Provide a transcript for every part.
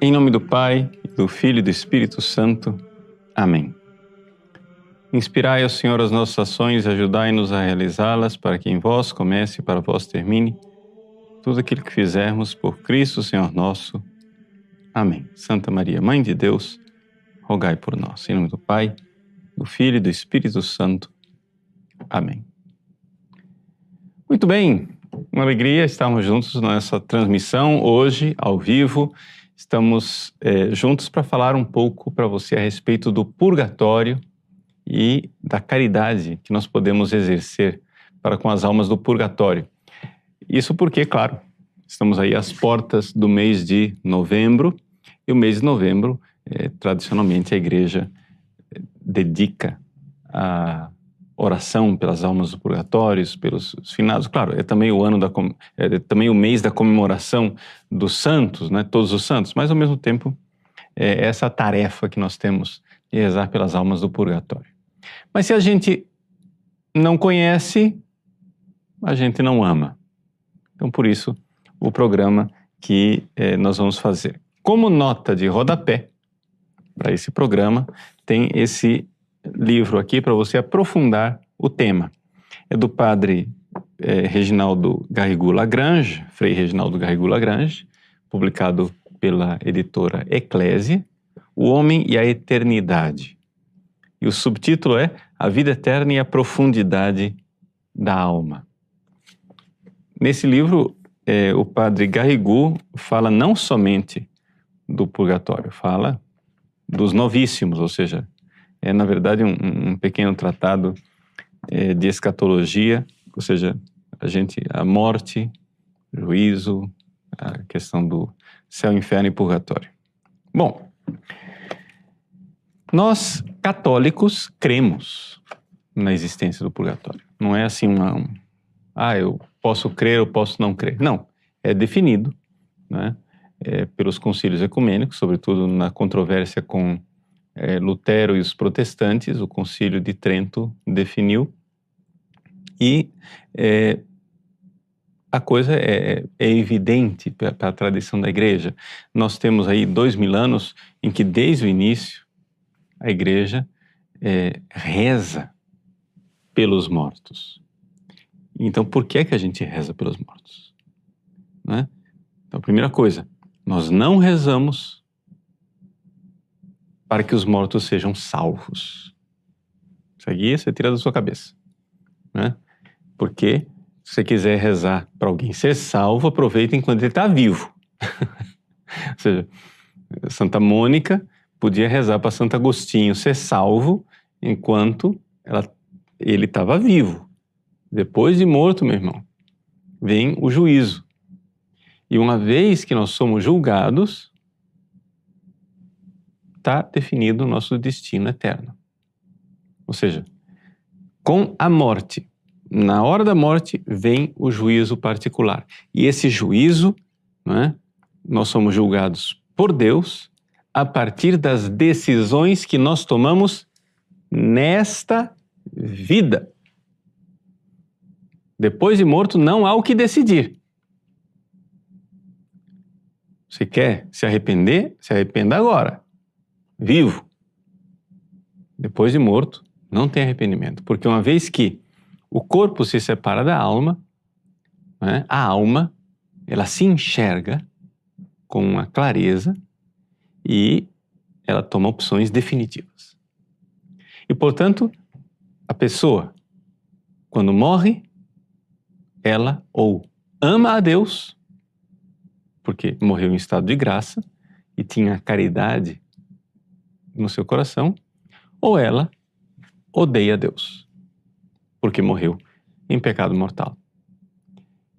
Em nome do Pai, do Filho e do Espírito Santo. Amém. Inspirai, ao Senhor, as nossas ações e ajudai-nos a realizá-las, para que em vós comece e para vós termine tudo aquilo que fizermos por Cristo, Senhor nosso. Amém. Santa Maria, Mãe de Deus, rogai por nós. Em nome do Pai, do Filho e do Espírito Santo. Amém. Muito bem, uma alegria estarmos juntos nessa transmissão hoje, ao vivo Estamos é, juntos para falar um pouco para você a respeito do purgatório e da caridade que nós podemos exercer para com as almas do purgatório. Isso porque, claro, estamos aí às portas do mês de novembro e o mês de novembro, é, tradicionalmente, a igreja é, dedica a oração pelas almas do purgatório, pelos finados. Claro, é também o ano da é também o mês da comemoração dos santos, né? Todos os santos, mas ao mesmo tempo é essa tarefa que nós temos de rezar pelas almas do purgatório. Mas se a gente não conhece, a gente não ama. Então, por isso, o programa que é, nós vamos fazer. Como nota de rodapé para esse programa, tem esse livro aqui para você aprofundar o tema. É do padre é, Reginaldo Garrigou Lagrange, Frei Reginaldo Garrigou Lagrange, publicado pela editora Eclésia, O Homem e a Eternidade. E o subtítulo é A Vida Eterna e a Profundidade da Alma. Nesse livro, é, o padre Garrigou fala não somente do purgatório, fala dos novíssimos, ou seja, é, na verdade, um, um pequeno tratado é, de escatologia, ou seja, a gente, a morte, juízo, a questão do céu, inferno e purgatório. Bom, nós católicos cremos na existência do purgatório. Não é assim uma, um, ah, eu posso crer, eu posso não crer. Não, é definido, né, é, pelos concílios ecumênicos, sobretudo na controvérsia com é, Lutero e os protestantes, o Concílio de Trento definiu, e é, a coisa é, é evidente para a tradição da igreja. Nós temos aí dois mil anos em que, desde o início, a igreja é, reza pelos mortos. Então, por que é que a gente reza pelos mortos? Né? Então, primeira coisa, nós não rezamos para que os mortos sejam salvos. Isso aqui você tira da sua cabeça. Né? Porque se você quiser rezar para alguém ser salvo, aproveita enquanto ele está vivo. Ou seja, Santa Mônica podia rezar para Santo Agostinho ser salvo enquanto ela, ele estava vivo. Depois de morto, meu irmão, vem o juízo. E uma vez que nós somos julgados, está definido o nosso destino eterno. Ou seja, com a morte, na hora da morte, vem o juízo particular. E esse juízo, é, nós somos julgados por Deus a partir das decisões que nós tomamos nesta vida. Depois de morto, não há o que decidir. Você quer se arrepender? Se arrependa agora vivo, depois de morto, não tem arrependimento. Porque uma vez que o corpo se separa da alma, né, a alma ela se enxerga com uma clareza e ela toma opções definitivas. E, portanto, a pessoa, quando morre, ela ou ama a Deus, porque morreu em estado de graça e tinha caridade no seu coração, ou ela odeia Deus, porque morreu em pecado mortal.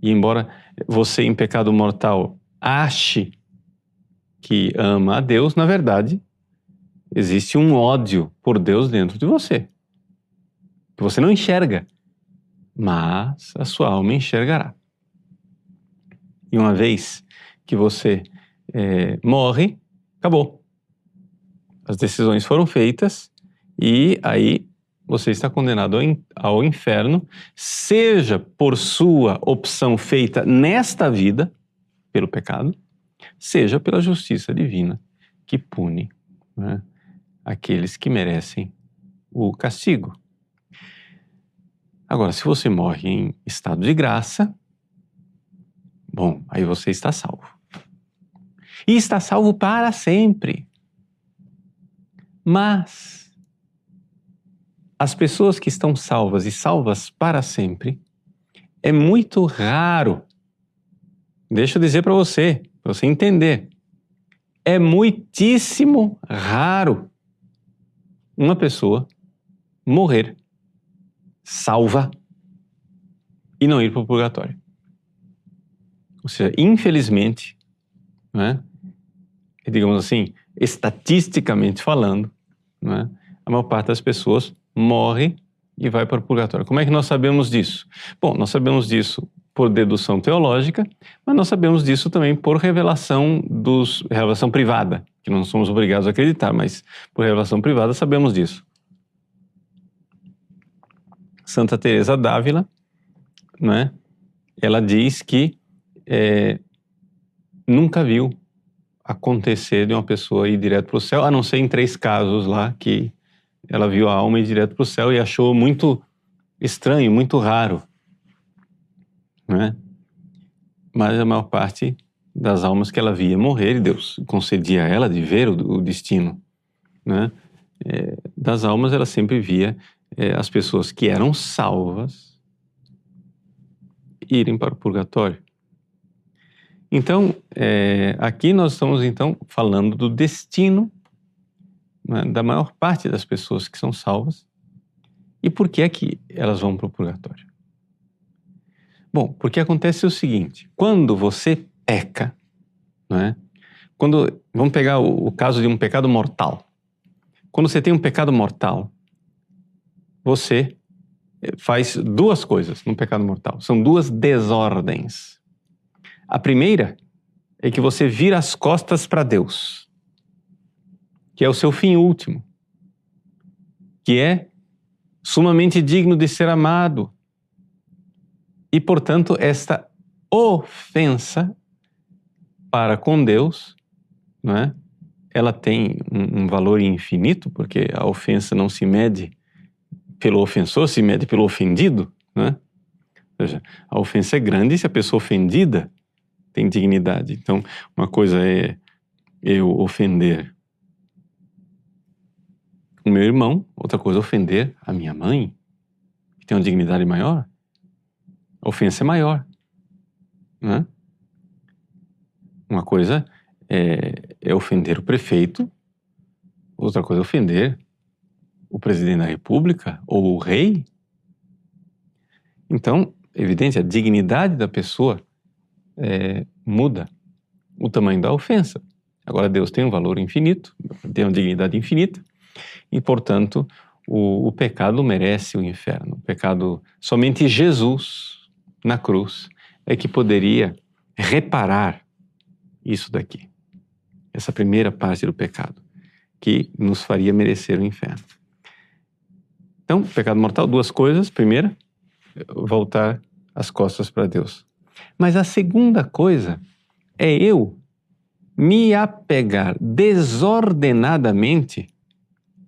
E embora você em pecado mortal ache que ama a Deus, na verdade, existe um ódio por Deus dentro de você, que você não enxerga, mas a sua alma enxergará. E uma vez que você é, morre, acabou. As decisões foram feitas e aí você está condenado ao inferno, seja por sua opção feita nesta vida, pelo pecado, seja pela justiça divina que pune né, aqueles que merecem o castigo. Agora, se você morre em estado de graça, bom, aí você está salvo. E está salvo para sempre. Mas as pessoas que estão salvas e salvas para sempre, é muito raro. Deixa eu dizer para você, para você entender. É muitíssimo raro uma pessoa morrer salva e não ir para o purgatório. Ou seja, infelizmente, né, digamos assim, estatisticamente falando, né, a maior parte das pessoas morre e vai para o purgatório. Como é que nós sabemos disso? Bom, nós sabemos disso por dedução teológica, mas nós sabemos disso também por revelação dos revelação privada, que não somos obrigados a acreditar, mas por revelação privada sabemos disso. Santa Teresa d'Ávila, né? Ela diz que é, nunca viu acontecer de uma pessoa ir direto para o céu, a não ser em três casos lá que ela viu a alma ir direto para o céu e achou muito estranho, muito raro, né? Mas a maior parte das almas que ela via morrer, Deus concedia a ela de ver o, o destino, né? É, das almas ela sempre via é, as pessoas que eram salvas irem para o purgatório. Então, é, aqui nós estamos então falando do destino né, da maior parte das pessoas que são salvas e por que é que elas vão para o purgatório. Bom, porque acontece o seguinte: quando você peca, né, quando vamos pegar o, o caso de um pecado mortal, quando você tem um pecado mortal, você eh, faz duas coisas no pecado mortal. São duas desordens. A primeira é que você vira as costas para Deus, que é o seu fim último, que é sumamente digno de ser amado. E, portanto, esta ofensa para com Deus, não é? ela tem um, um valor infinito, porque a ofensa não se mede pelo ofensor se mede pelo ofendido, né? Ou seja, a ofensa é grande se a pessoa ofendida tem dignidade. Então, uma coisa é eu ofender o meu irmão, outra coisa é ofender a minha mãe, que tem uma dignidade maior. A ofensa é maior. Né? Uma coisa é, é ofender o prefeito, outra coisa é ofender o presidente da república ou o rei. Então, evidente, a dignidade da pessoa é, muda o tamanho da ofensa. Agora, Deus tem um valor infinito, tem uma dignidade infinita, e, portanto, o, o pecado merece o inferno. O pecado, somente Jesus, na cruz, é que poderia reparar isso daqui. Essa primeira parte do pecado, que nos faria merecer o inferno. Então, pecado mortal, duas coisas. Primeira, voltar as costas para Deus. Mas a segunda coisa é eu me apegar desordenadamente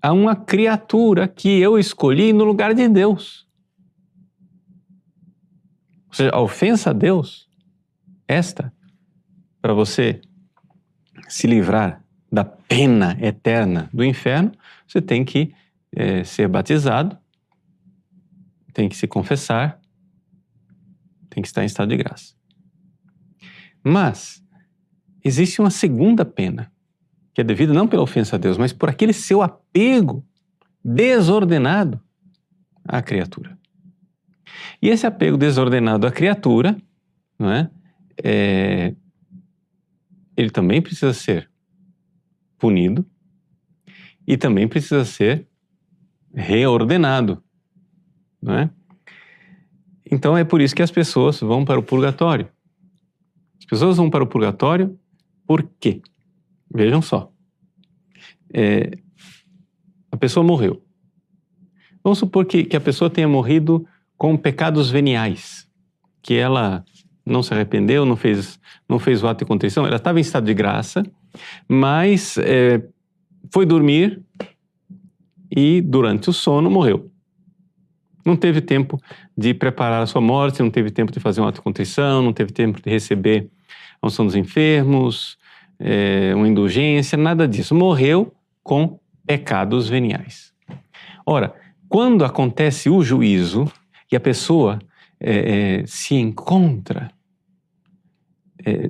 a uma criatura que eu escolhi no lugar de Deus. Ou seja, a ofensa a Deus, esta, para você se livrar da pena eterna do inferno, você tem que é, ser batizado, tem que se confessar, tem que estar em estado de graça. Mas existe uma segunda pena, que é devida não pela ofensa a Deus, mas por aquele seu apego desordenado à criatura. E esse apego desordenado à criatura, não é, é ele também precisa ser punido e também precisa ser reordenado. Não é? Então é por isso que as pessoas vão para o purgatório. As pessoas vão para o purgatório por quê? Vejam só. É, a pessoa morreu. Vamos supor que, que a pessoa tenha morrido com pecados veniais, que ela não se arrependeu, não fez, não fez o ato de contrição, ela estava em estado de graça, mas é, foi dormir e durante o sono morreu. Não teve tempo de preparar a sua morte, não teve tempo de fazer um ato de contrição, não teve tempo de receber a unção dos enfermos, é, uma indulgência, nada disso. Morreu com pecados veniais. Ora, quando acontece o juízo e a pessoa é, é, se encontra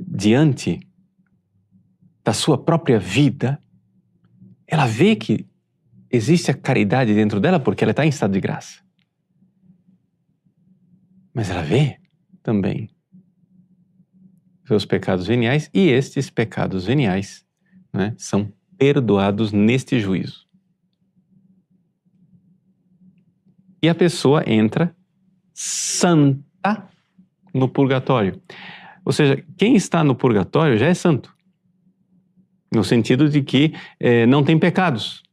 diante da sua própria vida, ela vê que existe a caridade dentro dela porque ela está em estado de graça. Mas ela vê também seus pecados veniais e estes pecados veniais né, são perdoados neste juízo. E a pessoa entra santa no purgatório. Ou seja, quem está no purgatório já é santo. No sentido de que é, não tem pecados,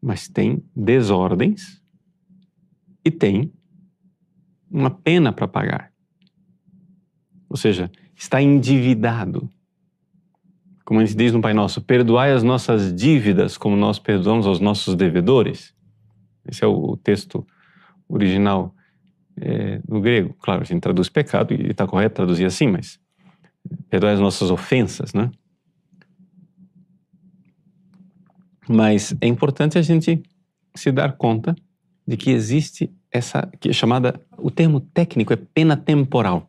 mas tem desordens e tem uma pena para pagar. Ou seja, está endividado. Como a gente diz no Pai Nosso, perdoai as nossas dívidas como nós perdoamos aos nossos devedores. Esse é o texto original é, no grego. Claro, a gente traduz pecado e está correto traduzir assim, mas perdoai as nossas ofensas, né? Mas é importante a gente se dar conta de que existe essa que é chamada, o termo técnico é pena temporal.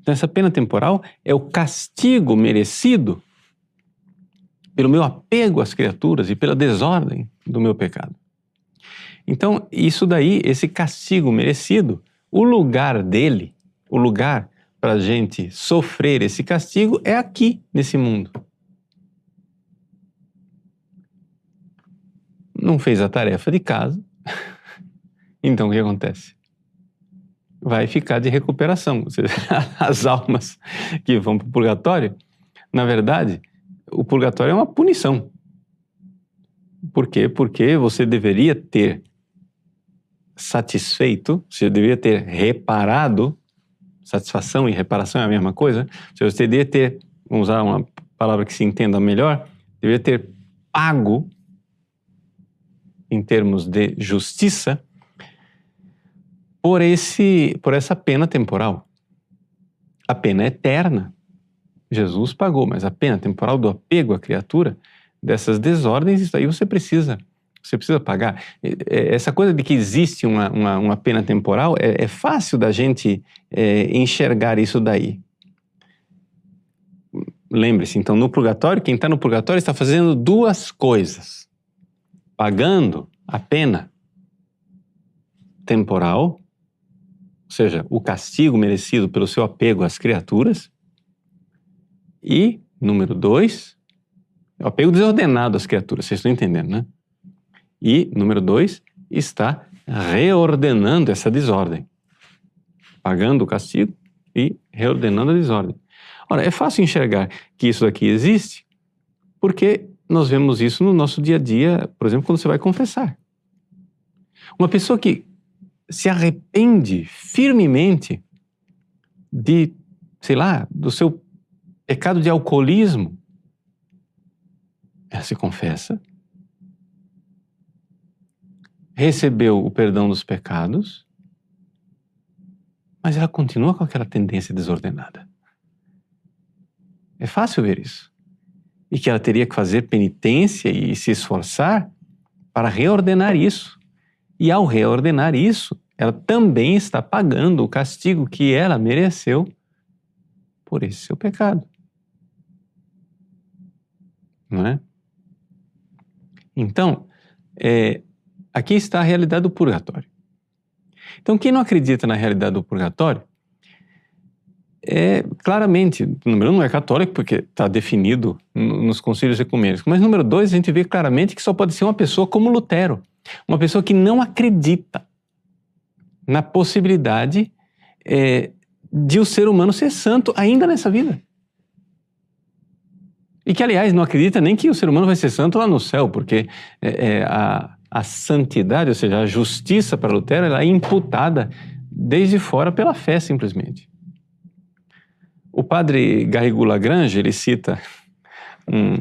Então essa pena temporal é o castigo merecido pelo meu apego às criaturas e pela desordem do meu pecado. Então, isso daí, esse castigo merecido, o lugar dele, o lugar para a gente sofrer esse castigo é aqui, nesse mundo. Não fez a tarefa de casa, então o que acontece? Vai ficar de recuperação. As almas que vão para o purgatório, na verdade, o purgatório é uma punição. Por quê? Porque você deveria ter satisfeito, você deveria ter reparado, satisfação e reparação é a mesma coisa, você deveria ter, vamos usar uma palavra que se entenda melhor, deveria ter pago, em termos de justiça, por, esse, por essa pena temporal. A pena eterna, Jesus pagou, mas a pena temporal do apego à criatura, dessas desordens, isso aí você precisa você precisa pagar. Essa coisa de que existe uma, uma, uma pena temporal, é, é, fácil da gente é, enxergar isso daí. Lembre-se, então, no purgatório, quem está no purgatório está fazendo duas coisas: pagando a pena temporal, ou seja, o castigo merecido pelo seu apego às criaturas, e, número dois, o apego desordenado às criaturas, vocês estão entendendo, né? E, número dois, está reordenando essa desordem, pagando o castigo e reordenando a desordem. Ora, é fácil enxergar que isso aqui existe porque nós vemos isso no nosso dia a dia, por exemplo, quando você vai confessar. Uma pessoa que se arrepende firmemente de, sei lá, do seu pecado de alcoolismo, ela se confessa recebeu o perdão dos pecados, mas ela continua com aquela tendência desordenada. É fácil ver isso. E que ela teria que fazer penitência e se esforçar para reordenar isso. E ao reordenar isso, ela também está pagando o castigo que ela mereceu por esse seu pecado. Não é? Então, é, Aqui está a realidade do purgatório. Então, quem não acredita na realidade do purgatório é claramente, número um, não é católico, porque está definido nos concílios ecumênicos, mas número dois, a gente vê claramente que só pode ser uma pessoa como Lutero, uma pessoa que não acredita na possibilidade é, de o ser humano ser santo ainda nessa vida. E que, aliás, não acredita nem que o ser humano vai ser santo lá no céu, porque é, é, a, a santidade, ou seja, a justiça para Lutero, ela é imputada desde fora pela fé, simplesmente. O padre Garrigou Lagrange, ele cita um,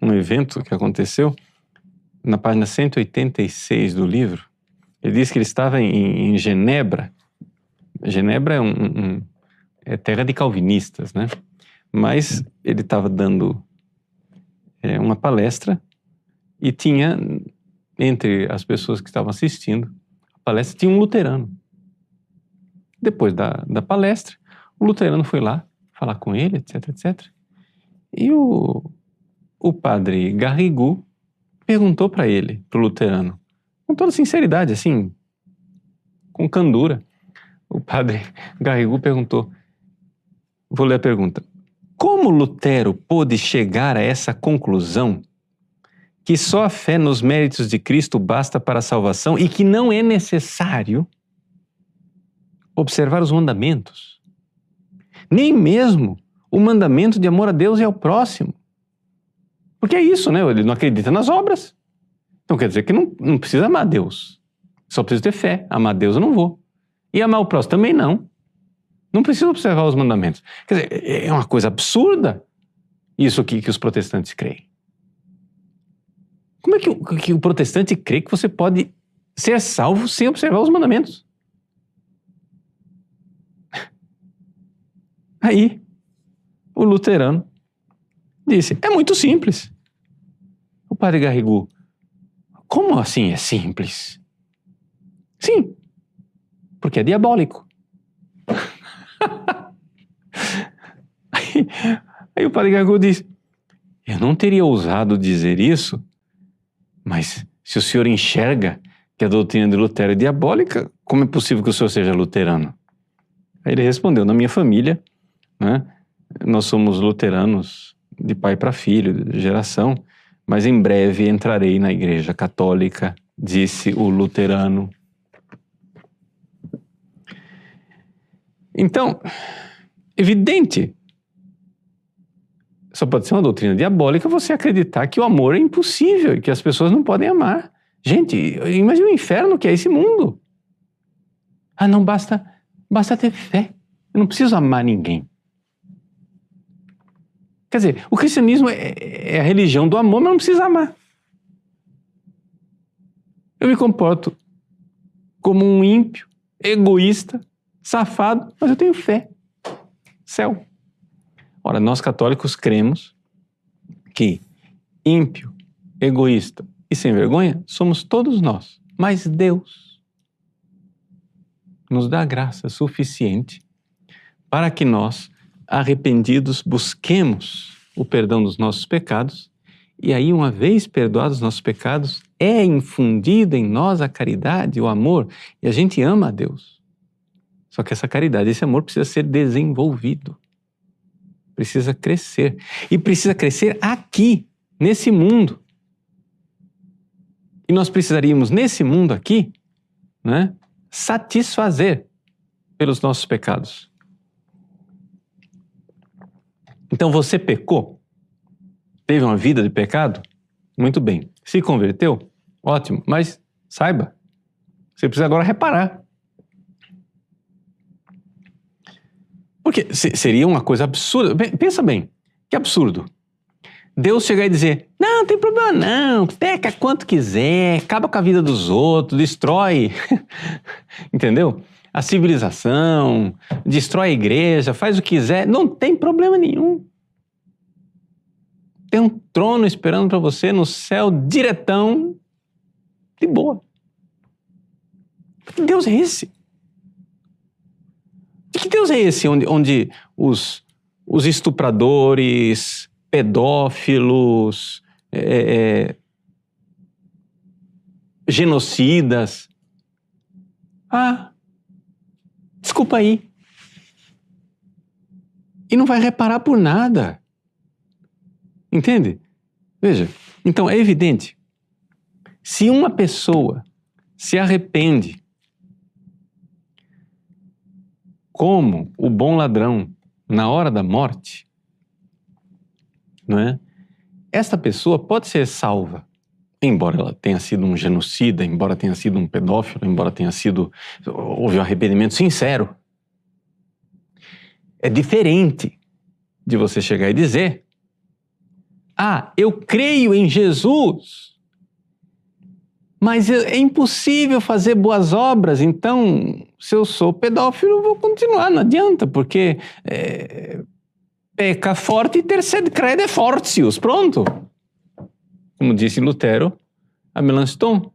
um evento que aconteceu na página 186 do livro. Ele diz que ele estava em, em Genebra. Genebra é, um, um, é terra de calvinistas, né? Mas ele estava dando é, uma palestra e tinha, entre as pessoas que estavam assistindo a palestra, tinha um luterano. Depois da, da palestra, o luterano foi lá falar com ele, etc, etc. E o, o padre Garrigou perguntou para ele, para o luterano, com toda sinceridade, assim, com candura. O padre Garrigou perguntou, vou ler a pergunta, como Lutero pôde chegar a essa conclusão que só a fé nos méritos de Cristo basta para a salvação e que não é necessário observar os mandamentos? Nem mesmo o mandamento de amor a Deus e ao próximo. Porque é isso, né? Ele não acredita nas obras. Então quer dizer que não, não precisa amar Deus. Só precisa ter fé. Amar Deus eu não vou. E amar o próximo também não. Não precisa observar os mandamentos. Quer dizer, é uma coisa absurda isso aqui que os protestantes creem. Como é que o, que o protestante crê que você pode ser salvo sem observar os mandamentos? Aí, o luterano disse: é muito simples. O padre Garrigou, como assim é simples? Sim, porque é diabólico. aí, aí, o padre Garrigou disse: eu não teria ousado dizer isso, mas se o senhor enxerga que a doutrina de Lutero é diabólica, como é possível que o senhor seja luterano? Aí ele respondeu: na minha família, né, nós somos luteranos de pai para filho, de geração, mas em breve entrarei na igreja católica, disse o luterano. Então, evidente, só pode ser uma doutrina diabólica você acreditar que o amor é impossível e que as pessoas não podem amar. Gente, imagine o inferno que é esse mundo. Ah, não basta, basta ter fé. Eu não preciso amar ninguém. Quer dizer, o cristianismo é, é a religião do amor, mas não precisa amar. Eu me comporto como um ímpio, egoísta, safado, mas eu tenho fé. Céu. Ora, nós católicos cremos que ímpio, egoísta e sem vergonha somos todos nós, mas Deus nos dá graça suficiente para que nós arrependidos, busquemos o perdão dos nossos pecados, e aí, uma vez perdoados os nossos pecados, é infundida em nós a caridade, o amor, e a gente ama a Deus. Só que essa caridade, esse amor precisa ser desenvolvido, precisa crescer. E precisa crescer aqui, nesse mundo. E nós precisaríamos, nesse mundo aqui, né, satisfazer pelos nossos pecados. Então você pecou? Teve uma vida de pecado? Muito bem. Se converteu? Ótimo. Mas saiba, você precisa agora reparar. Porque seria uma coisa absurda. Pensa bem, que absurdo. Deus chegar e dizer: Não, não tem problema não, peca quanto quiser, acaba com a vida dos outros, destrói. Entendeu? A civilização, destrói a igreja, faz o que quiser, não tem problema nenhum. Tem um trono esperando para você no céu diretão, de boa. Que Deus é esse? De que Deus é esse onde, onde os, os estupradores, pedófilos, é, é, genocidas. Ah, Desculpa aí. E não vai reparar por nada. Entende? Veja, então é evidente. Se uma pessoa se arrepende, como o bom ladrão na hora da morte, não é? Esta pessoa pode ser salva embora ela tenha sido um genocida, embora tenha sido um pedófilo, embora tenha sido houve um arrependimento sincero. é diferente de você chegar e dizer: Ah, eu creio em Jesus, mas é impossível fazer boas obras, então se eu sou pedófilo, vou continuar, não adianta, porque é, peca forte e terceiro crede fortius, pronto. Como disse Lutero a Melanchthon.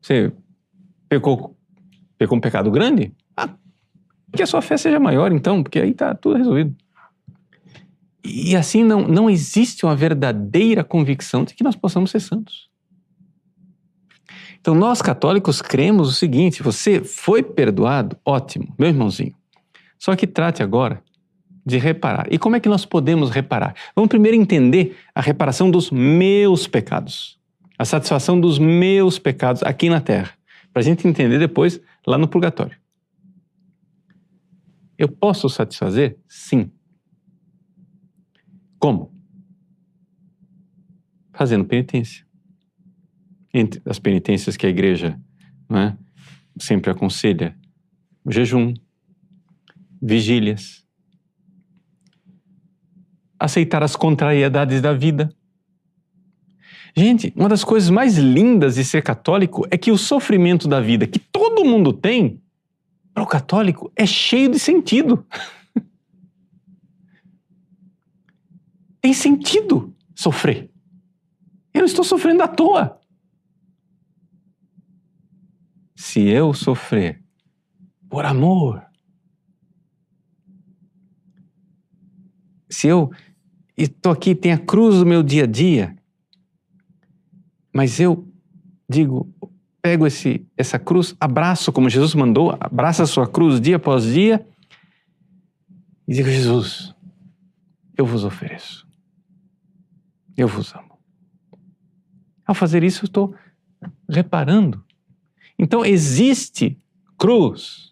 Você pecou, pecou um pecado grande? Ah, que a sua fé seja maior, então, porque aí está tudo resolvido. E assim não, não existe uma verdadeira convicção de que nós possamos ser santos. Então, nós católicos cremos o seguinte: você foi perdoado, ótimo, meu irmãozinho. Só que trate agora de reparar. E como é que nós podemos reparar? Vamos primeiro entender a reparação dos meus pecados, a satisfação dos meus pecados aqui na terra, para a gente entender depois lá no purgatório. Eu posso satisfazer? Sim. Como? Fazendo penitência. Entre as penitências que a igreja é, sempre aconselha: jejum, vigílias, aceitar as contrariedades da vida. Gente, uma das coisas mais lindas de ser católico é que o sofrimento da vida, que todo mundo tem, para o católico é cheio de sentido. tem sentido sofrer. Eu estou sofrendo à toa. Se eu sofrer por amor, se eu estou aqui, tem a cruz do meu dia a dia, mas eu digo, pego esse, essa cruz, abraço como Jesus mandou, abraça a sua cruz dia após dia e digo, Jesus, eu vos ofereço eu vos amo. Ao fazer isso, eu estou reparando. Então, existe cruz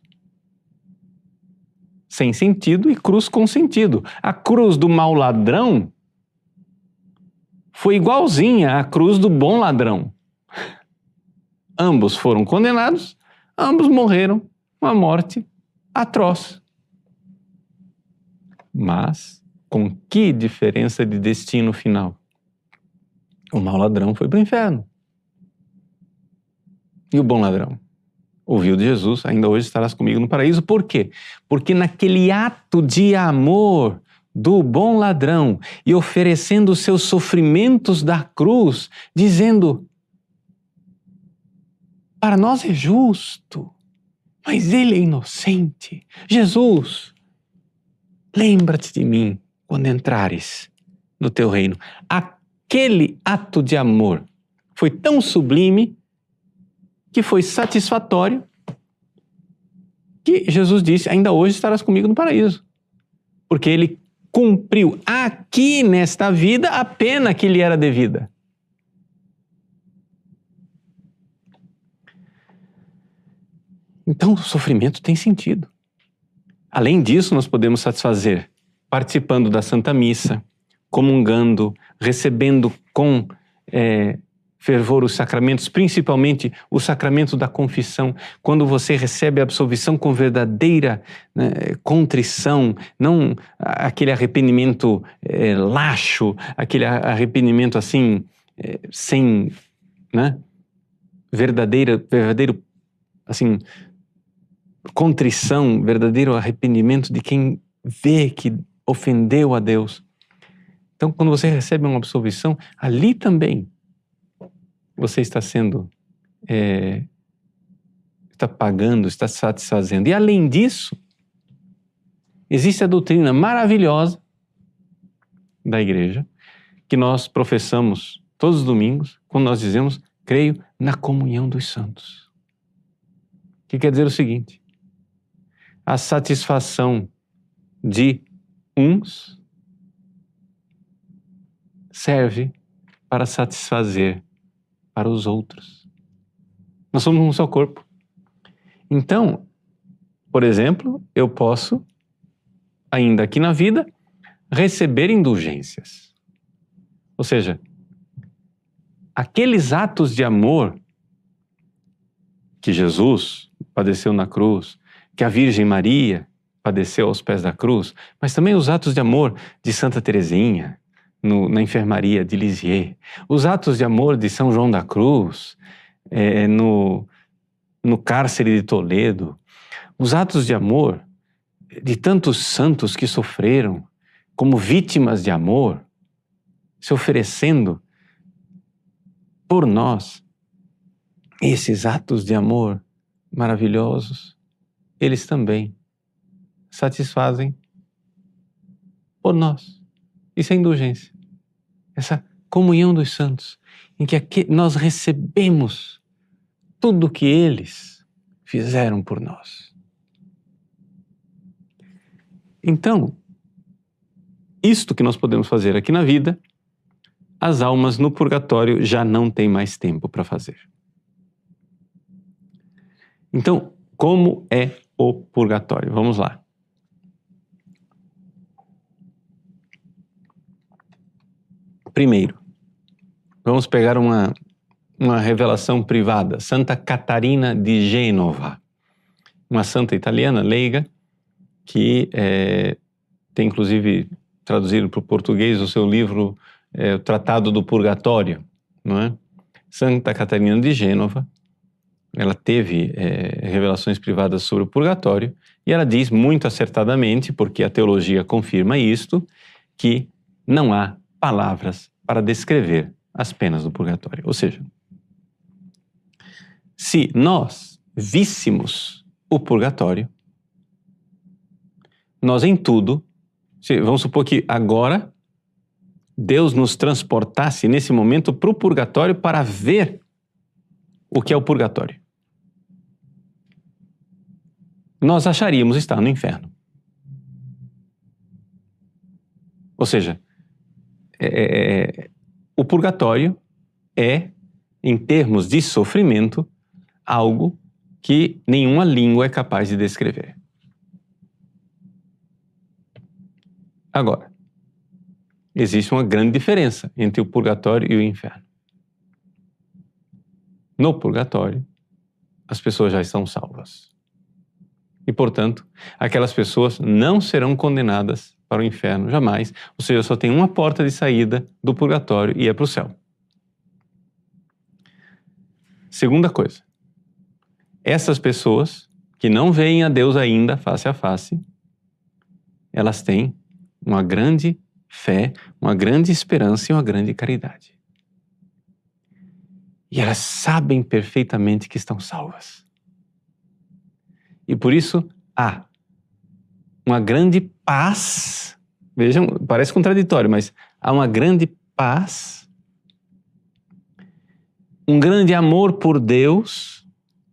sem sentido e cruz com sentido. A cruz do mau ladrão foi igualzinha à cruz do bom ladrão. Ambos foram condenados, ambos morreram uma morte atroz. Mas com que diferença de destino final? O mau ladrão foi para o inferno. E o bom ladrão? Ouviu de Jesus, ainda hoje estarás comigo no paraíso. Por quê? Porque naquele ato de amor do bom ladrão e oferecendo os seus sofrimentos da cruz, dizendo: Para nós é justo, mas ele é inocente. Jesus, lembra-te de mim quando entrares no teu reino. Aquele ato de amor foi tão sublime que foi satisfatório que Jesus disse: Ainda hoje estarás comigo no paraíso. Porque ele cumpriu aqui nesta vida a pena que lhe era devida. Então, o sofrimento tem sentido. Além disso, nós podemos satisfazer participando da Santa Missa, comungando, recebendo com é, fervor os sacramentos, principalmente o sacramento da confissão, quando você recebe a absolvição com verdadeira né, contrição, não aquele arrependimento é, laxo, aquele arrependimento assim, é, sem né, verdadeira, verdadeiro, assim, contrição, verdadeiro arrependimento de quem vê que ofendeu a Deus. Então, quando você recebe uma absolvição, ali também você está sendo, é, está pagando, está satisfazendo. E além disso, existe a doutrina maravilhosa da igreja que nós professamos todos os domingos, quando nós dizemos, creio na comunhão dos santos. Que quer dizer o seguinte: a satisfação de uns serve para satisfazer para os outros. Nós somos um só corpo. Então, por exemplo, eu posso, ainda aqui na vida, receber indulgências. Ou seja, aqueles atos de amor que Jesus padeceu na cruz, que a Virgem Maria padeceu aos pés da cruz, mas também os atos de amor de Santa Teresinha, no, na enfermaria de Lisieux, os atos de amor de São João da Cruz, é, no, no cárcere de Toledo, os atos de amor de tantos santos que sofreram como vítimas de amor, se oferecendo por nós. Esses atos de amor maravilhosos, eles também satisfazem por nós. Isso é indulgência. Essa comunhão dos santos, em que nós recebemos tudo o que eles fizeram por nós. Então, isto que nós podemos fazer aqui na vida, as almas no purgatório já não têm mais tempo para fazer. Então, como é o purgatório? Vamos lá. Primeiro, vamos pegar uma, uma revelação privada. Santa Catarina de Gênova, uma santa italiana leiga que é, tem inclusive traduzido para o português o seu livro é, O Tratado do Purgatório, não é? Santa Catarina de Gênova, ela teve é, revelações privadas sobre o purgatório e ela diz muito acertadamente, porque a teologia confirma isto, que não há palavras para descrever as penas do purgatório. Ou seja, se nós víssemos o purgatório, nós em tudo, vamos supor que agora Deus nos transportasse nesse momento para o purgatório para ver o que é o purgatório. Nós acharíamos estar no inferno. Ou seja, é, o purgatório é, em termos de sofrimento, algo que nenhuma língua é capaz de descrever. Agora, existe uma grande diferença entre o purgatório e o inferno. No purgatório, as pessoas já estão salvas. E, portanto, aquelas pessoas não serão condenadas para o inferno, jamais. Ou seja, só tem uma porta de saída do purgatório e é para o céu. Segunda coisa, essas pessoas que não veem a Deus ainda face a face, elas têm uma grande fé, uma grande esperança e uma grande caridade. E elas sabem perfeitamente que estão salvas. E por isso há uma grande paz. Vejam, parece contraditório, mas há uma grande paz, um grande amor por Deus,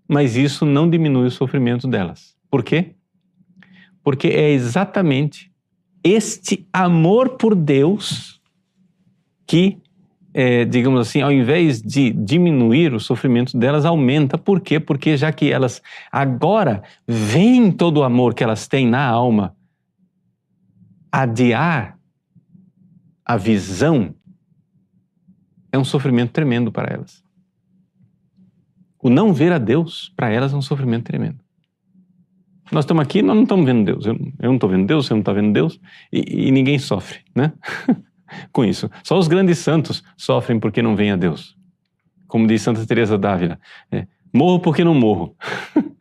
mas isso não diminui o sofrimento delas. Por quê? Porque é exatamente este amor por Deus que, é, digamos assim, ao invés de diminuir o sofrimento delas, aumenta. Por quê? Porque já que elas agora veem todo o amor que elas têm na alma adiar a visão é um sofrimento tremendo para elas. O não ver a Deus, para elas, é um sofrimento tremendo. Nós estamos aqui, nós não estamos vendo Deus. Eu, eu não estou vendo Deus, você não está vendo Deus, e, e, ninguém sofre, né? Com isso. Só os grandes santos sofrem porque não vêm a Deus. Como diz Santa Teresa d'Ávila, é, morro porque não morro.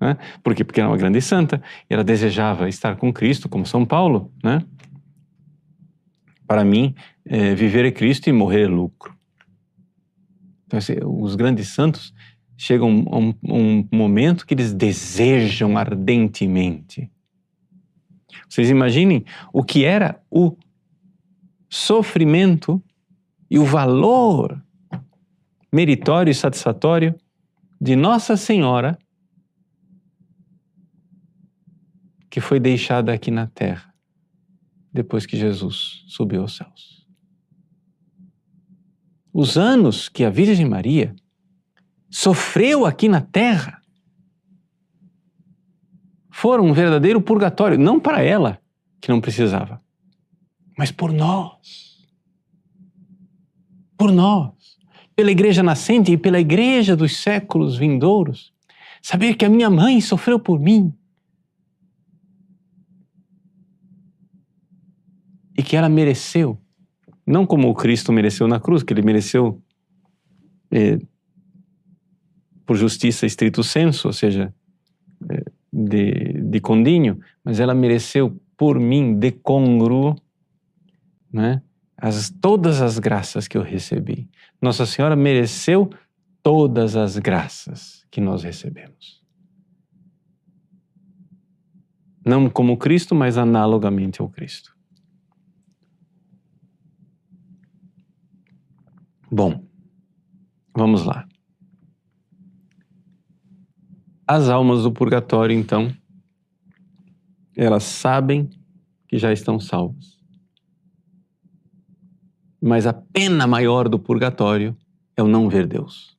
Né? Por quê? Porque era uma grande santa, e ela desejava estar com Cristo, como São Paulo. Né? Para mim, é, viver é Cristo e morrer é lucro. Então, os grandes santos chegam a um, um momento que eles desejam ardentemente. Vocês imaginem o que era o sofrimento e o valor meritório e satisfatório de Nossa Senhora que foi deixada aqui na terra depois que Jesus subiu aos céus. Os anos que a Virgem Maria sofreu aqui na terra foram um verdadeiro purgatório, não para ela, que não precisava, mas por nós. Por nós, pela igreja nascente e pela igreja dos séculos vindouros. Saber que a minha mãe sofreu por mim e que ela mereceu. Não como o Cristo mereceu na cruz, que ele mereceu é, por justiça estrito senso, ou seja, é, de, de condinho, mas ela mereceu por mim de congruo, né? As, todas as graças que eu recebi. Nossa Senhora mereceu todas as graças que nós recebemos. Não como Cristo, mas analogamente ao Cristo. Bom, vamos lá. As almas do purgatório, então, elas sabem que já estão salvas mas a pena maior do purgatório é o não ver Deus.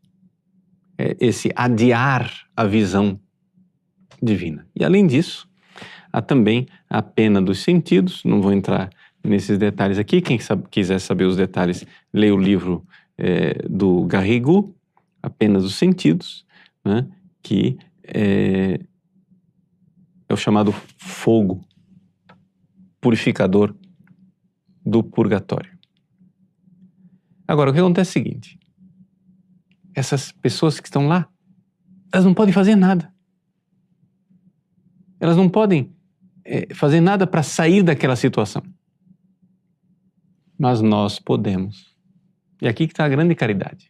É esse adiar a visão divina. E além disso, há também a pena dos sentidos, não vou entrar nesses detalhes aqui, quem sabe, quiser saber os detalhes, leia o livro é, do Garrigou, A Pena dos Sentidos, né, que é, é o chamado fogo purificador do purgatório. Agora, o que acontece é o seguinte: essas pessoas que estão lá, elas não podem fazer nada. Elas não podem é, fazer nada para sair daquela situação. Mas nós podemos. E aqui que está a grande caridade.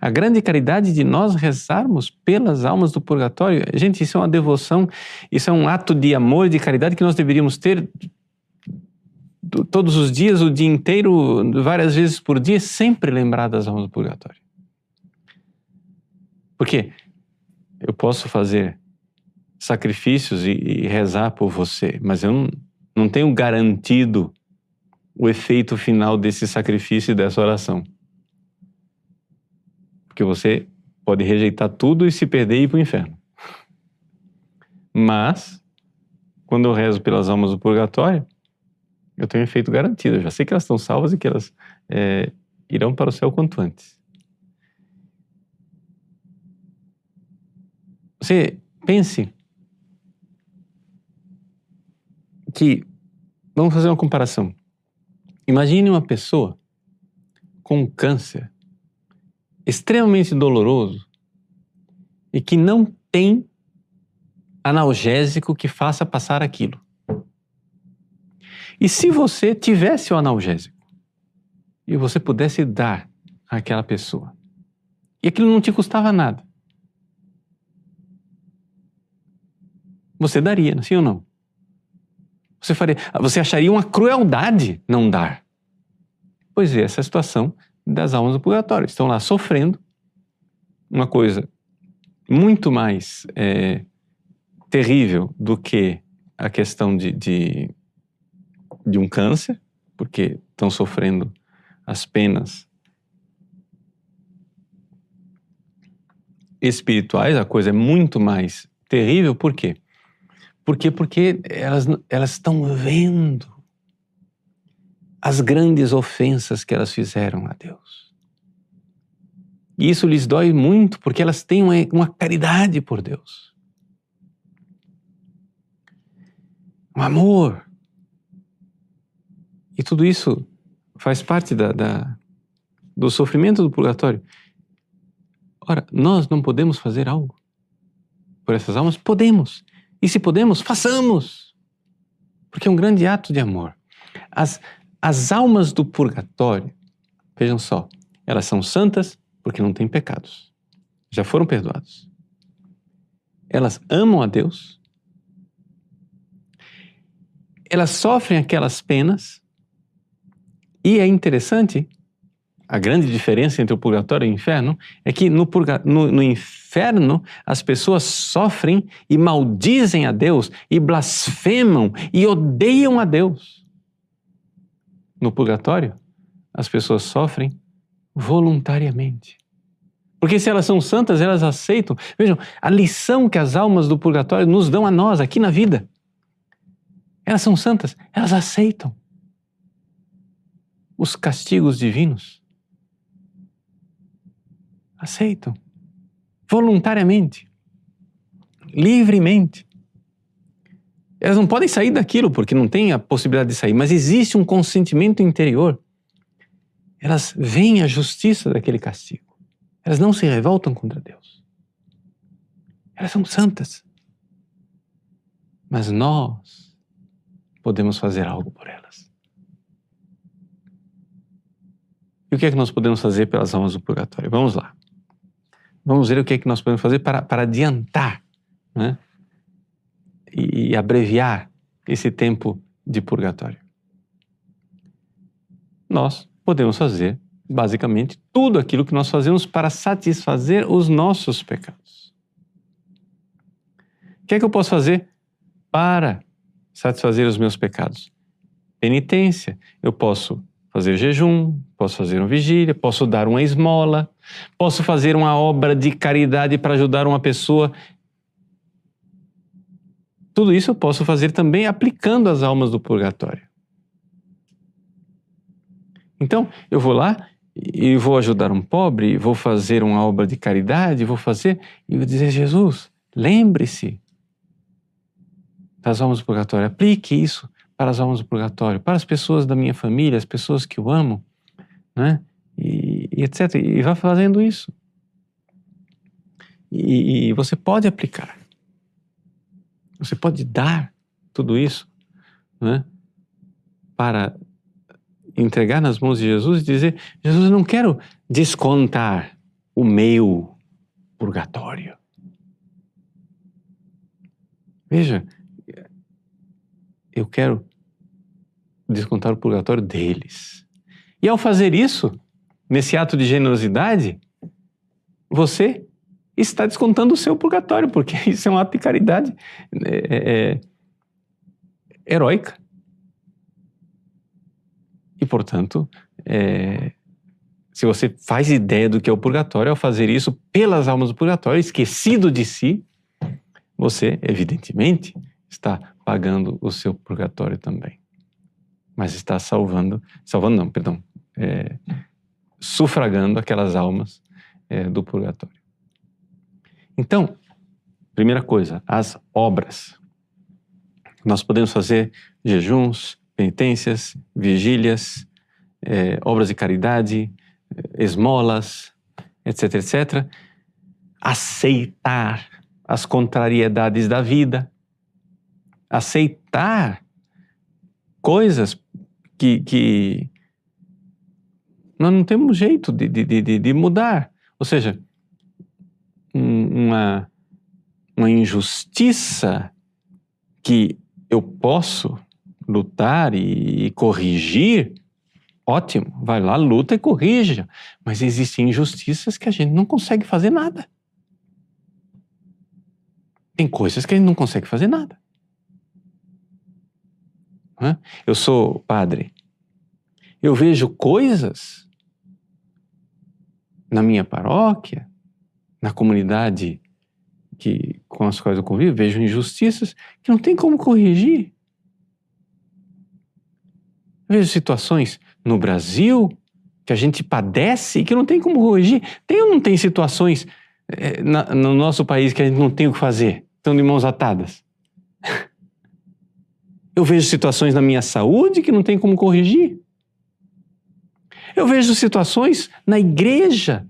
A grande caridade de nós rezarmos pelas almas do purgatório. Gente, isso é uma devoção, isso é um ato de amor e de caridade que nós deveríamos ter todos os dias, o dia inteiro, várias vezes por dia, sempre lembrar das almas do purgatório. Porque eu posso fazer sacrifícios e, e rezar por você, mas eu não, não tenho garantido o efeito final desse sacrifício e dessa oração. Porque você pode rejeitar tudo e se perder e ir para o inferno. Mas, quando eu rezo pelas almas do purgatório, eu tenho efeito garantido. Eu já sei que elas estão salvas e que elas é, irão para o céu quanto antes. Você pense que, vamos fazer uma comparação. Imagine uma pessoa com câncer extremamente doloroso e que não tem analgésico que faça passar aquilo. E se você tivesse o analgésico e você pudesse dar àquela pessoa, e aquilo não te custava nada, você daria, sim ou não? Você, faria, você acharia uma crueldade não dar. Pois é, essa é a situação das almas do purgatório. Estão lá sofrendo uma coisa muito mais é, terrível do que a questão de, de de um câncer, porque estão sofrendo as penas espirituais, a coisa é muito mais terrível, por quê? Porque, porque elas, elas estão vendo as grandes ofensas que elas fizeram a Deus. E isso lhes dói muito, porque elas têm uma, uma caridade por Deus. Um amor e tudo isso faz parte da, da, do sofrimento do purgatório. Ora, nós não podemos fazer algo por essas almas? Podemos. E se podemos, façamos. Porque é um grande ato de amor. As, as almas do purgatório, vejam só, elas são santas porque não têm pecados. Já foram perdoados. Elas amam a Deus. Elas sofrem aquelas penas e é interessante, a grande diferença entre o purgatório e o inferno é que no, purga, no, no inferno as pessoas sofrem e maldizem a Deus, e blasfemam e odeiam a Deus. No purgatório, as pessoas sofrem voluntariamente. Porque se elas são santas, elas aceitam. Vejam, a lição que as almas do purgatório nos dão a nós aqui na vida. Elas são santas, elas aceitam os castigos divinos? Aceitam. Voluntariamente. Livremente. Elas não podem sair daquilo porque não tem a possibilidade de sair, mas existe um consentimento interior. Elas veem a justiça daquele castigo. Elas não se revoltam contra Deus. Elas são santas. Mas nós podemos fazer algo por elas. E o que é que nós podemos fazer pelas almas do purgatório? Vamos lá. Vamos ver o que é que nós podemos fazer para, para adiantar né? e, e abreviar esse tempo de purgatório. Nós podemos fazer basicamente tudo aquilo que nós fazemos para satisfazer os nossos pecados. O que é que eu posso fazer para satisfazer os meus pecados? Penitência. Eu posso fazer jejum, posso fazer uma vigília, posso dar uma esmola, posso fazer uma obra de caridade para ajudar uma pessoa. Tudo isso eu posso fazer também aplicando as almas do purgatório. Então, eu vou lá e vou ajudar um pobre, vou fazer uma obra de caridade, vou fazer e vou dizer: Jesus, lembre-se das almas do purgatório, aplique isso para as almas do purgatório, para as pessoas da minha família, as pessoas que eu amo, né? E, e etc. E vá fazendo isso. E, e você pode aplicar. Você pode dar tudo isso, né? Para entregar nas mãos de Jesus e dizer: Jesus, eu não quero descontar o meu purgatório. Veja, eu quero descontar o purgatório deles. E ao fazer isso, nesse ato de generosidade, você está descontando o seu purgatório, porque isso é um ato de caridade é, é, é heróica. E, portanto, é, se você faz ideia do que é o purgatório, ao fazer isso pelas almas do purgatório, esquecido de si, você, evidentemente, está pagando o seu purgatório também. Mas está salvando, salvando não, perdão, é, sufragando aquelas almas é, do purgatório. Então, primeira coisa, as obras. Nós podemos fazer jejuns, penitências, vigílias, é, obras de caridade, esmolas, etc, etc. Aceitar as contrariedades da vida, aceitar coisas que, que nós não temos jeito de, de, de, de mudar. Ou seja, uma, uma injustiça que eu posso lutar e, e corrigir, ótimo, vai lá, luta e corrija. Mas existem injustiças que a gente não consegue fazer nada. Tem coisas que a gente não consegue fazer nada. Eu sou padre. Eu vejo coisas na minha paróquia, na comunidade que, com as quais eu convivo, vejo injustiças que não tem como corrigir. Vejo situações no Brasil que a gente padece e que não tem como corrigir. Tem ou não tem situações é, na, no nosso país que a gente não tem o que fazer? Estão de mãos atadas. Eu vejo situações na minha saúde que não tem como corrigir. Eu vejo situações na igreja,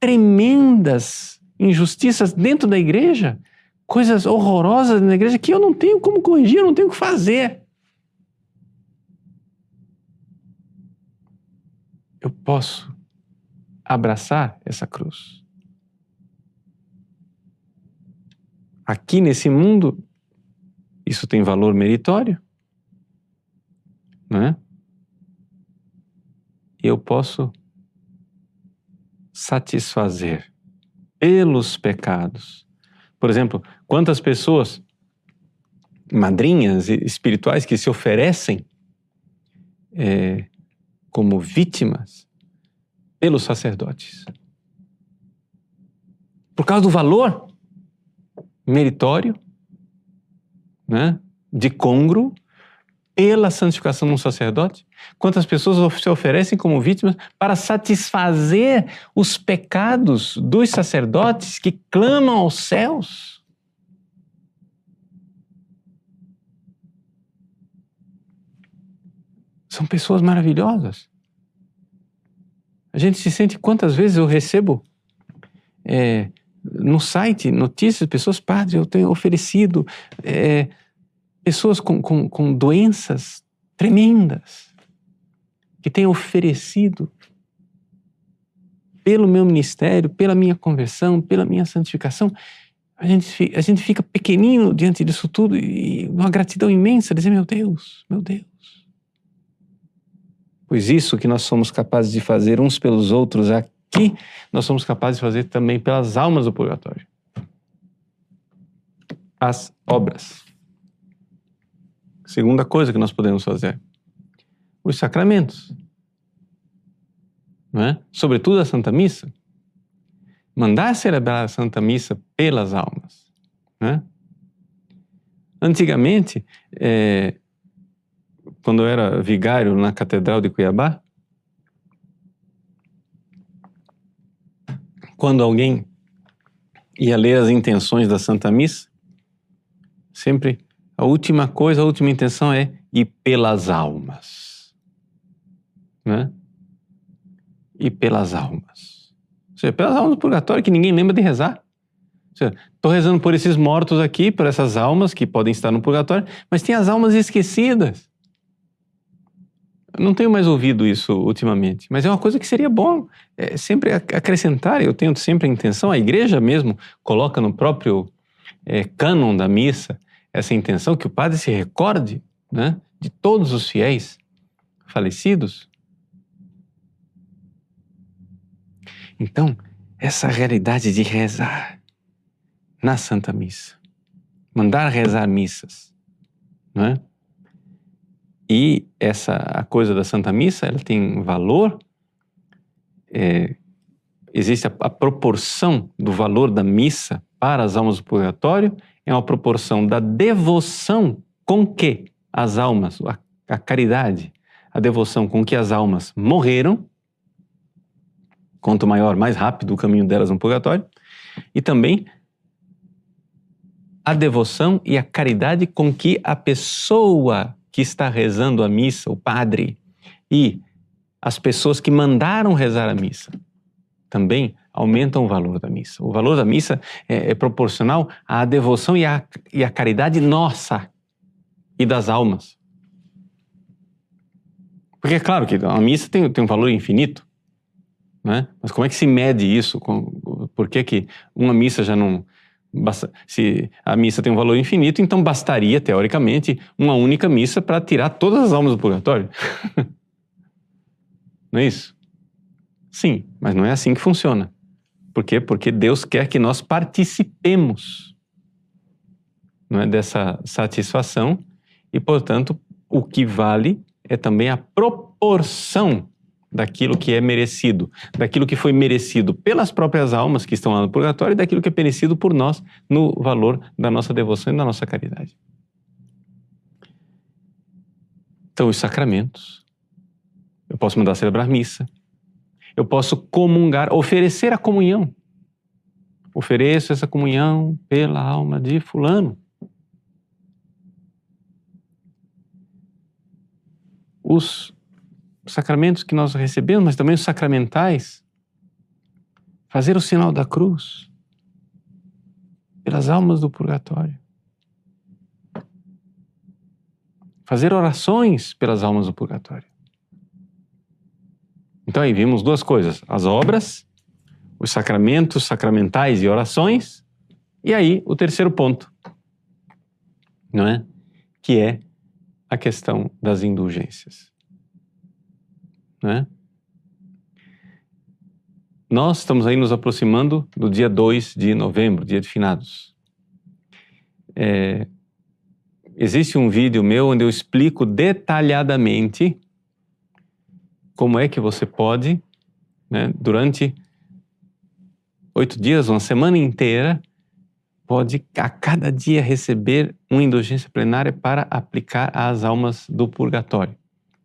tremendas injustiças dentro da igreja, coisas horrorosas na igreja que eu não tenho como corrigir, eu não tenho o que fazer. Eu posso abraçar essa cruz. Aqui nesse mundo, isso tem valor meritório, né? Eu posso satisfazer pelos pecados. Por exemplo, quantas pessoas, madrinhas espirituais, que se oferecem é, como vítimas pelos sacerdotes. Por causa do valor meritório né, de congro pela santificação de um sacerdote? Quantas pessoas se oferecem como vítimas para satisfazer os pecados dos sacerdotes que clamam aos céus? São pessoas maravilhosas. A gente se sente quantas vezes eu recebo é, no site notícias pessoas, padre, eu tenho oferecido é, pessoas com, com, com doenças tremendas que têm oferecido pelo meu ministério, pela minha conversão, pela minha santificação. A gente, a gente fica pequenino diante disso tudo e uma gratidão imensa, dizer: meu Deus, meu Deus. Pois isso que nós somos capazes de fazer uns pelos outros aqui, nós somos capazes de fazer também pelas almas do purgatório. As obras. Segunda coisa que nós podemos fazer: os sacramentos. Não é? Sobretudo a Santa Missa. Mandar celebrar a Santa Missa pelas almas. Né? Antigamente, é, quando eu era vigário na Catedral de Cuiabá, quando alguém ia ler as intenções da Santa Missa, sempre a última coisa, a última intenção é ir pelas almas. Né? E pelas almas. Ou seja, pelas almas do purgatório que ninguém lembra de rezar. Estou rezando por esses mortos aqui, por essas almas que podem estar no purgatório, mas tem as almas esquecidas não tenho mais ouvido isso ultimamente, mas é uma coisa que seria bom é, sempre acrescentar. Eu tenho sempre a intenção, a igreja mesmo coloca no próprio é, cânon da missa essa intenção que o padre se recorde né, de todos os fiéis falecidos. Então, essa realidade de rezar na Santa Missa, mandar rezar missas, não é? E essa a coisa da Santa Missa, ela tem valor. É, existe a, a, proporção do valor da missa para as almas do purgatório é uma proporção da devoção com que as almas, a, a caridade, a devoção com que as almas morreram. Quanto maior, mais rápido o caminho delas no purgatório. E também a devoção e a caridade com que a pessoa que está rezando a missa, o padre, e as pessoas que mandaram rezar a missa também aumentam o valor da missa. O valor da missa é, é proporcional à devoção e à, e à caridade nossa e das almas. Porque é claro que a missa tem, tem um valor infinito, né? mas como é que se mede isso? Por que, que uma missa já não, se a missa tem um valor infinito, então bastaria, teoricamente, uma única missa para tirar todas as almas do purgatório. não é isso? Sim, mas não é assim que funciona. Por quê? Porque Deus quer que nós participemos não é, dessa satisfação e, portanto, o que vale é também a proporção daquilo que é merecido, daquilo que foi merecido pelas próprias almas que estão lá no purgatório e daquilo que é merecido por nós no valor da nossa devoção e da nossa caridade. Então, os sacramentos. Eu posso mandar celebrar missa. Eu posso comungar, oferecer a comunhão. Ofereço essa comunhão pela alma de Fulano. Os os sacramentos que nós recebemos, mas também os sacramentais. Fazer o sinal da cruz pelas almas do purgatório. Fazer orações pelas almas do purgatório. Então aí vimos duas coisas: as obras, os sacramentos sacramentais e orações, e aí o terceiro ponto, não é? Que é a questão das indulgências. Né? Nós estamos aí nos aproximando do dia 2 de novembro, dia de finados. É, existe um vídeo meu onde eu explico detalhadamente como é que você pode, né, durante oito dias, uma semana inteira, pode a cada dia receber uma indulgência plenária para aplicar às almas do purgatório.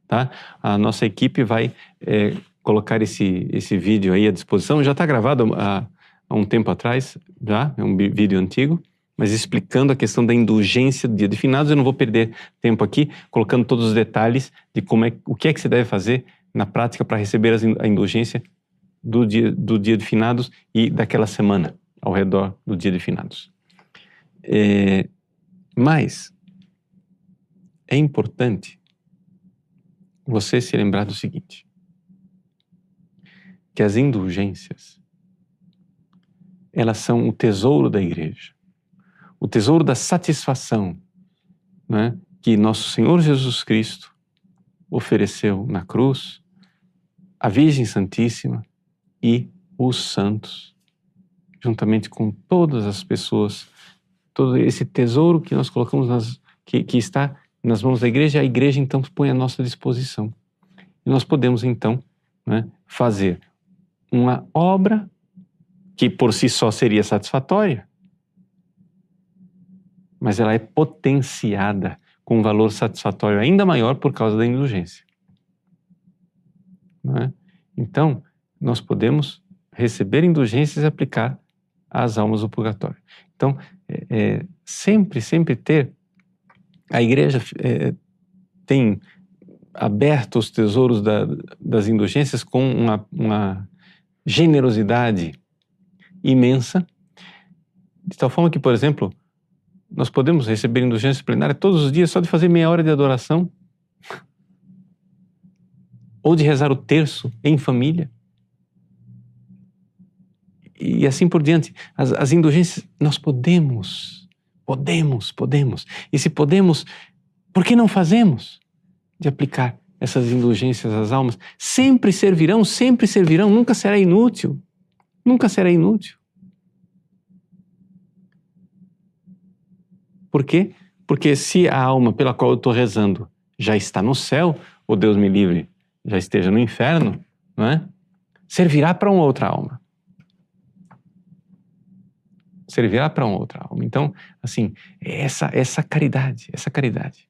Tá? A nossa equipe vai é, colocar esse, esse vídeo aí à disposição. Já está gravado há, há, um tempo atrás, já, é um vídeo antigo, mas explicando a questão da indulgência do dia de finados. Eu não vou perder tempo aqui colocando todos os detalhes de como é, o que é que você deve fazer na prática para receber a indulgência do dia, do dia de finados e daquela semana ao redor do dia de finados. É, mas é importante você se lembrar do seguinte: que as indulgências elas são o tesouro da igreja, o tesouro da satisfação né, que nosso Senhor Jesus Cristo ofereceu na cruz, a Virgem Santíssima e os santos, juntamente com todas as pessoas, todo esse tesouro que nós colocamos nas, que, que está nas mãos da igreja, a igreja então põe à nossa disposição. E nós podemos então né, fazer uma obra que por si só seria satisfatória, mas ela é potenciada com um valor satisfatório ainda maior por causa da indulgência. É? Então, nós podemos receber indulgências e aplicar às almas do purgatório. Então, é, é, sempre, sempre ter. A igreja é, tem aberto os tesouros da, das indulgências com uma, uma generosidade imensa, de tal forma que, por exemplo, nós podemos receber indulgência plenária todos os dias só de fazer meia hora de adoração, ou de rezar o terço em família e assim por diante. As, as indulgências, nós podemos, podemos, podemos. E se podemos, por que não fazemos de aplicar essas indulgências às almas? Sempre servirão, sempre servirão, nunca será inútil. Nunca será inútil. Por quê? Porque se a alma pela qual eu estou rezando já está no céu, ou Deus me livre, já esteja no inferno, não é? servirá para uma outra alma servirá para uma outra alma. Então, assim, essa, essa caridade, essa caridade.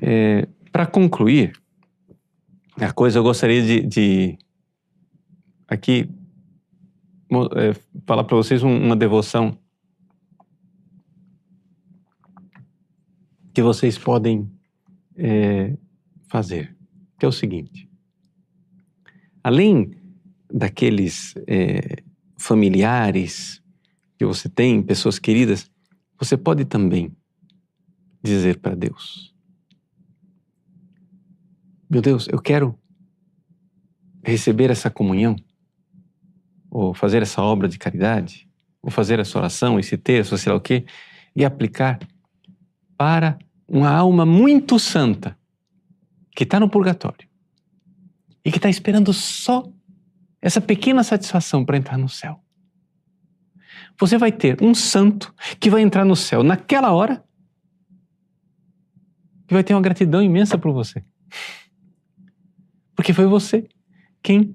É, para concluir, a coisa eu gostaria de, de aqui é, falar para vocês um, uma devoção que vocês podem é, fazer, que é o seguinte: além daqueles é, familiares que você tem, pessoas queridas, você pode também dizer para Deus: Meu Deus, eu quero receber essa comunhão, ou fazer essa obra de caridade, ou fazer essa oração, esse texto, sei lá o quê, e aplicar para uma alma muito santa que está no purgatório e que está esperando só essa pequena satisfação para entrar no céu você vai ter um santo que vai entrar no céu naquela hora e vai ter uma gratidão imensa por você. Porque foi você quem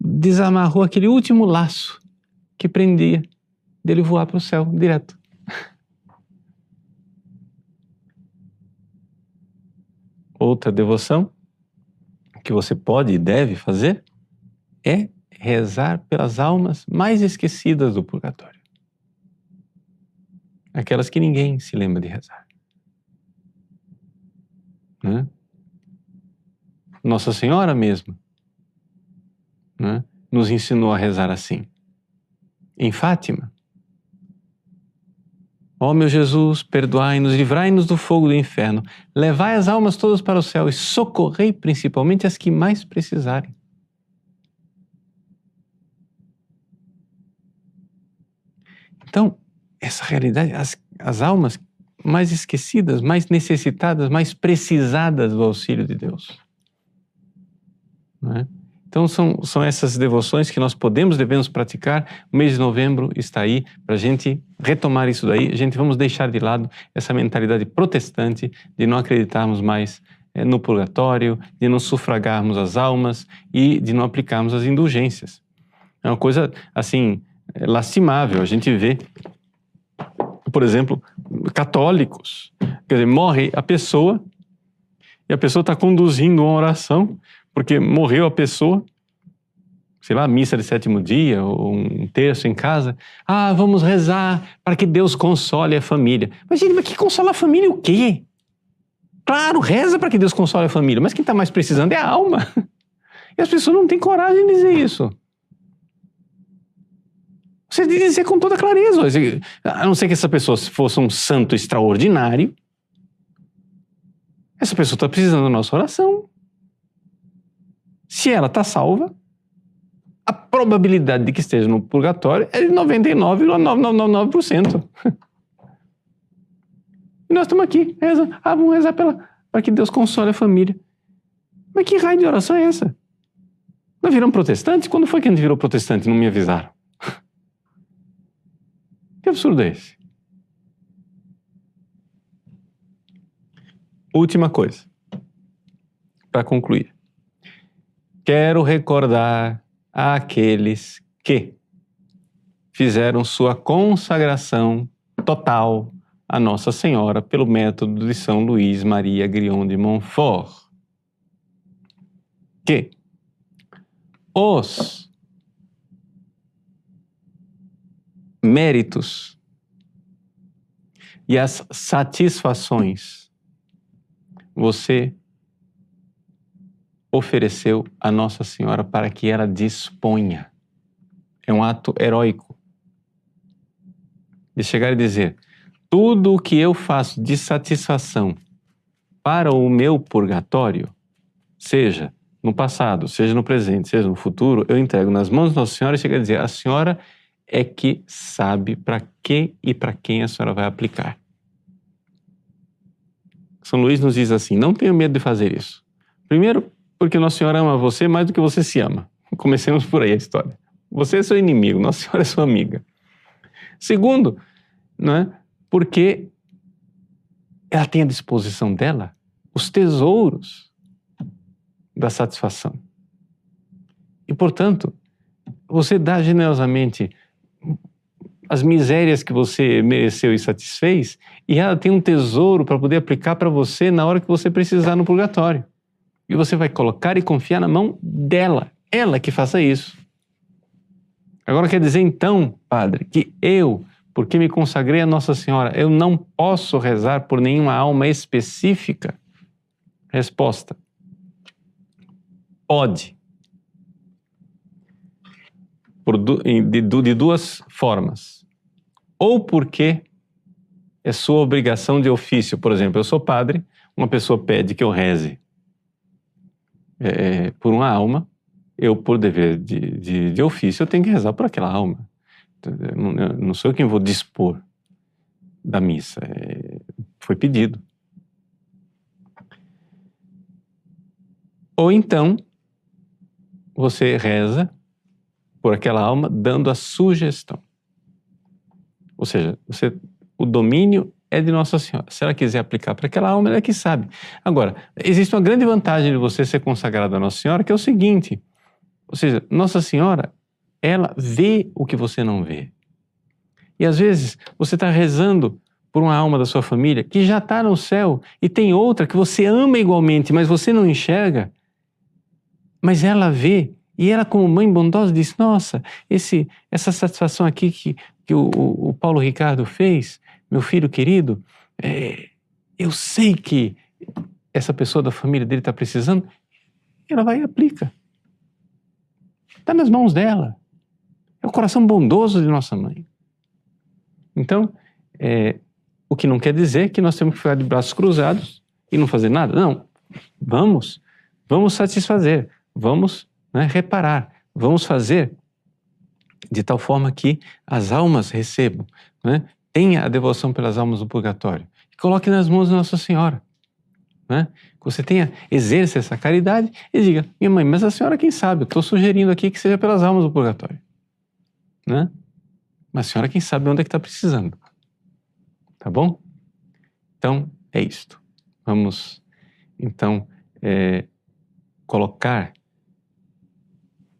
desamarrou aquele último laço que prendia dele voar para o céu direto. Outra devoção que você pode e deve fazer é rezar pelas almas mais esquecidas do purgatório. Aquelas que ninguém se lembra de rezar. Né? Nossa Senhora mesmo né, nos ensinou a rezar assim. Em Fátima. Ó oh, meu Jesus, perdoai-nos, livrai-nos do fogo do inferno, levai as almas todas para o céu e socorrei principalmente as que mais precisarem. Então, essa realidade, as, as almas mais esquecidas, mais necessitadas, mais precisadas do auxílio de Deus. É? Então, são, são essas devoções que nós podemos, devemos praticar. O mês de novembro está aí para a gente retomar isso daí. A gente vamos deixar de lado essa mentalidade protestante de não acreditarmos mais é, no purgatório, de não sufragarmos as almas e de não aplicarmos as indulgências. É uma coisa, assim, é lastimável. A gente vê, por exemplo, católicos. Quer dizer, morre a pessoa e a pessoa está conduzindo uma oração porque morreu a pessoa. sei lá, missa de sétimo dia, ou um terço em casa. Ah, vamos rezar para que Deus console a família. Mas, gente, mas que consola a família o quê? Claro, reza para que Deus console a família, mas quem está mais precisando é a alma. E as pessoas não têm coragem de dizer isso. Você dizer com toda clareza. A não ser que essa pessoa fosse um santo extraordinário, essa pessoa está precisando da nossa oração. Se ela está salva, a probabilidade de que esteja no purgatório é de 99,9999%. E nós estamos aqui, reza. Ah, vamos rezar para que Deus console a família. Mas que raio de oração é essa? Nós viramos protestantes? Quando foi que a gente virou protestante? Não me avisaram. Que absurdo é esse? Última coisa, para concluir. Quero recordar àqueles que fizeram sua consagração total a Nossa Senhora pelo método de São Luís Maria Grion de Montfort. Que os méritos e as satisfações você ofereceu a Nossa Senhora para que ela disponha. É um ato heróico. De chegar e dizer: tudo o que eu faço de satisfação para o meu purgatório, seja no passado, seja no presente, seja no futuro, eu entrego nas mãos de Nossa Senhora e chega a dizer: a senhora é que sabe para que e para quem a senhora vai aplicar. São Luís nos diz assim: não tenha medo de fazer isso. Primeiro, porque Nossa Senhora ama você mais do que você se ama. Comecemos por aí a história. Você é seu inimigo, Nossa Senhora é sua amiga. Segundo, né, porque ela tem à disposição dela os tesouros da satisfação. E, portanto, você dá generosamente as misérias que você mereceu e satisfez, e ela tem um tesouro para poder aplicar para você na hora que você precisar no purgatório. E você vai colocar e confiar na mão dela, ela que faça isso. Agora quer dizer então, Padre, que eu, porque me consagrei a Nossa Senhora, eu não posso rezar por nenhuma alma específica? Resposta: pode de, de duas formas. Ou porque é sua obrigação de ofício. Por exemplo, eu sou padre, uma pessoa pede que eu reze é, por uma alma, eu, por dever de, de, de, ofício, eu tenho que rezar por aquela alma. Não, não sou eu quem vou dispor da missa. É, foi pedido. Ou então, você reza por aquela alma, dando a sugestão. Ou seja, você, o domínio é de Nossa Senhora. Se ela quiser aplicar para aquela alma, ela é que sabe. Agora, existe uma grande vantagem de você ser consagrado a Nossa Senhora, que é o seguinte: ou seja, Nossa Senhora, ela vê o que você não vê. E às vezes você está rezando por uma alma da sua família que já está no céu e tem outra que você ama igualmente, mas você não enxerga. Mas ela vê e ela, como mãe bondosa, disse: Nossa, esse, essa satisfação aqui que, que o, o Paulo Ricardo fez, meu filho querido, é, eu sei que essa pessoa da família dele está precisando. Ela vai e aplica. Está nas mãos dela. É o coração bondoso de nossa mãe. Então, é, o que não quer dizer que nós temos que ficar de braços cruzados e não fazer nada. Não. Vamos, vamos satisfazer, vamos né, reparar. Vamos fazer de tal forma que as almas recebam, né, tenha a devoção pelas almas do purgatório. E coloque nas mãos de Nossa Senhora. Né? Que você tenha, exerça essa caridade e diga, minha mãe, mas a senhora quem sabe, eu estou sugerindo aqui que seja pelas almas do purgatório. Né? Mas a senhora quem sabe onde é que está precisando. Tá bom? Então, é isto. Vamos, então, é, colocar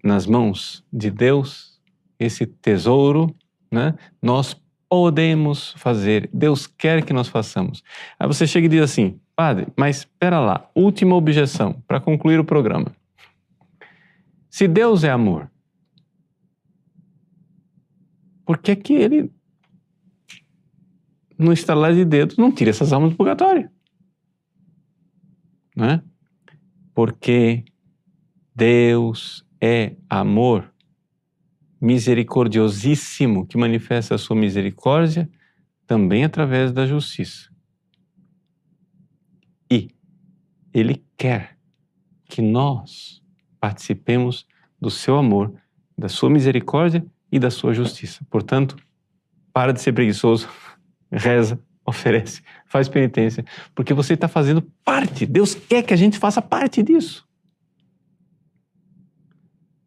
nas mãos de Deus esse tesouro, né? Nós podemos fazer, Deus quer que nós façamos. Aí você chega e diz assim, padre, mas espera lá, última objeção para concluir o programa. Se Deus é amor, por que, que ele, no estalar de dedos, não tira essas almas do purgatório? Né? Porque Deus é amor misericordiosíssimo que manifesta a sua misericórdia também através da justiça. E Ele quer que nós participemos do seu amor, da sua misericórdia e da sua justiça. Portanto, para de ser preguiçoso, reza, oferece, faz penitência, porque você está fazendo parte. Deus quer que a gente faça parte disso.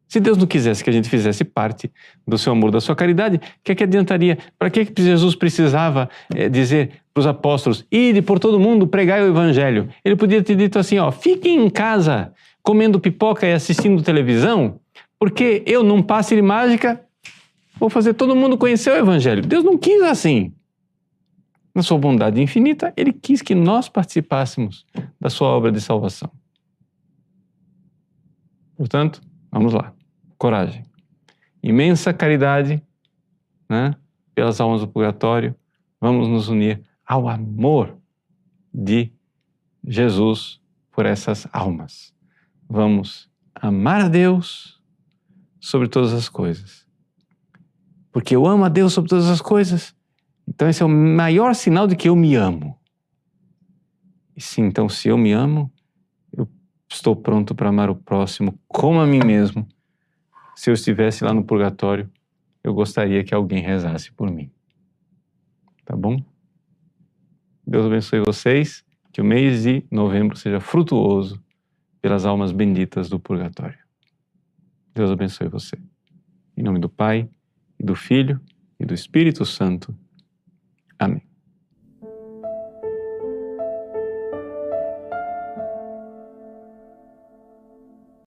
Se Deus não quisesse que a gente fizesse parte do seu amor, da sua caridade, o que, é que adiantaria? Para que, Jesus precisava é, dizer para os apóstolos: ide por todo mundo, pregai o evangelho? Ele podia ter dito assim: ó, fiquem em casa comendo pipoca e assistindo televisão, porque eu, num passe de mágica, vou fazer todo mundo conhecer o evangelho. Deus não quis assim. Na sua bondade infinita, ele quis que nós participássemos da sua obra de salvação. Portanto, vamos lá coragem. Imensa caridade né, pelas almas do purgatório. Vamos nos unir ao amor de Jesus por essas almas. Vamos amar a Deus sobre todas as coisas. Porque eu amo a Deus sobre todas as coisas. Então, esse é o maior sinal de que eu me amo. E sim, então, se eu me amo, eu estou pronto para amar o próximo como a mim mesmo se eu estivesse lá no purgatório, eu gostaria que alguém rezasse por mim. Tá bom? Deus abençoe vocês, que o mês de novembro seja frutuoso pelas almas benditas do purgatório. Deus abençoe você. Em nome do Pai, e do Filho e do Espírito Santo. Amém.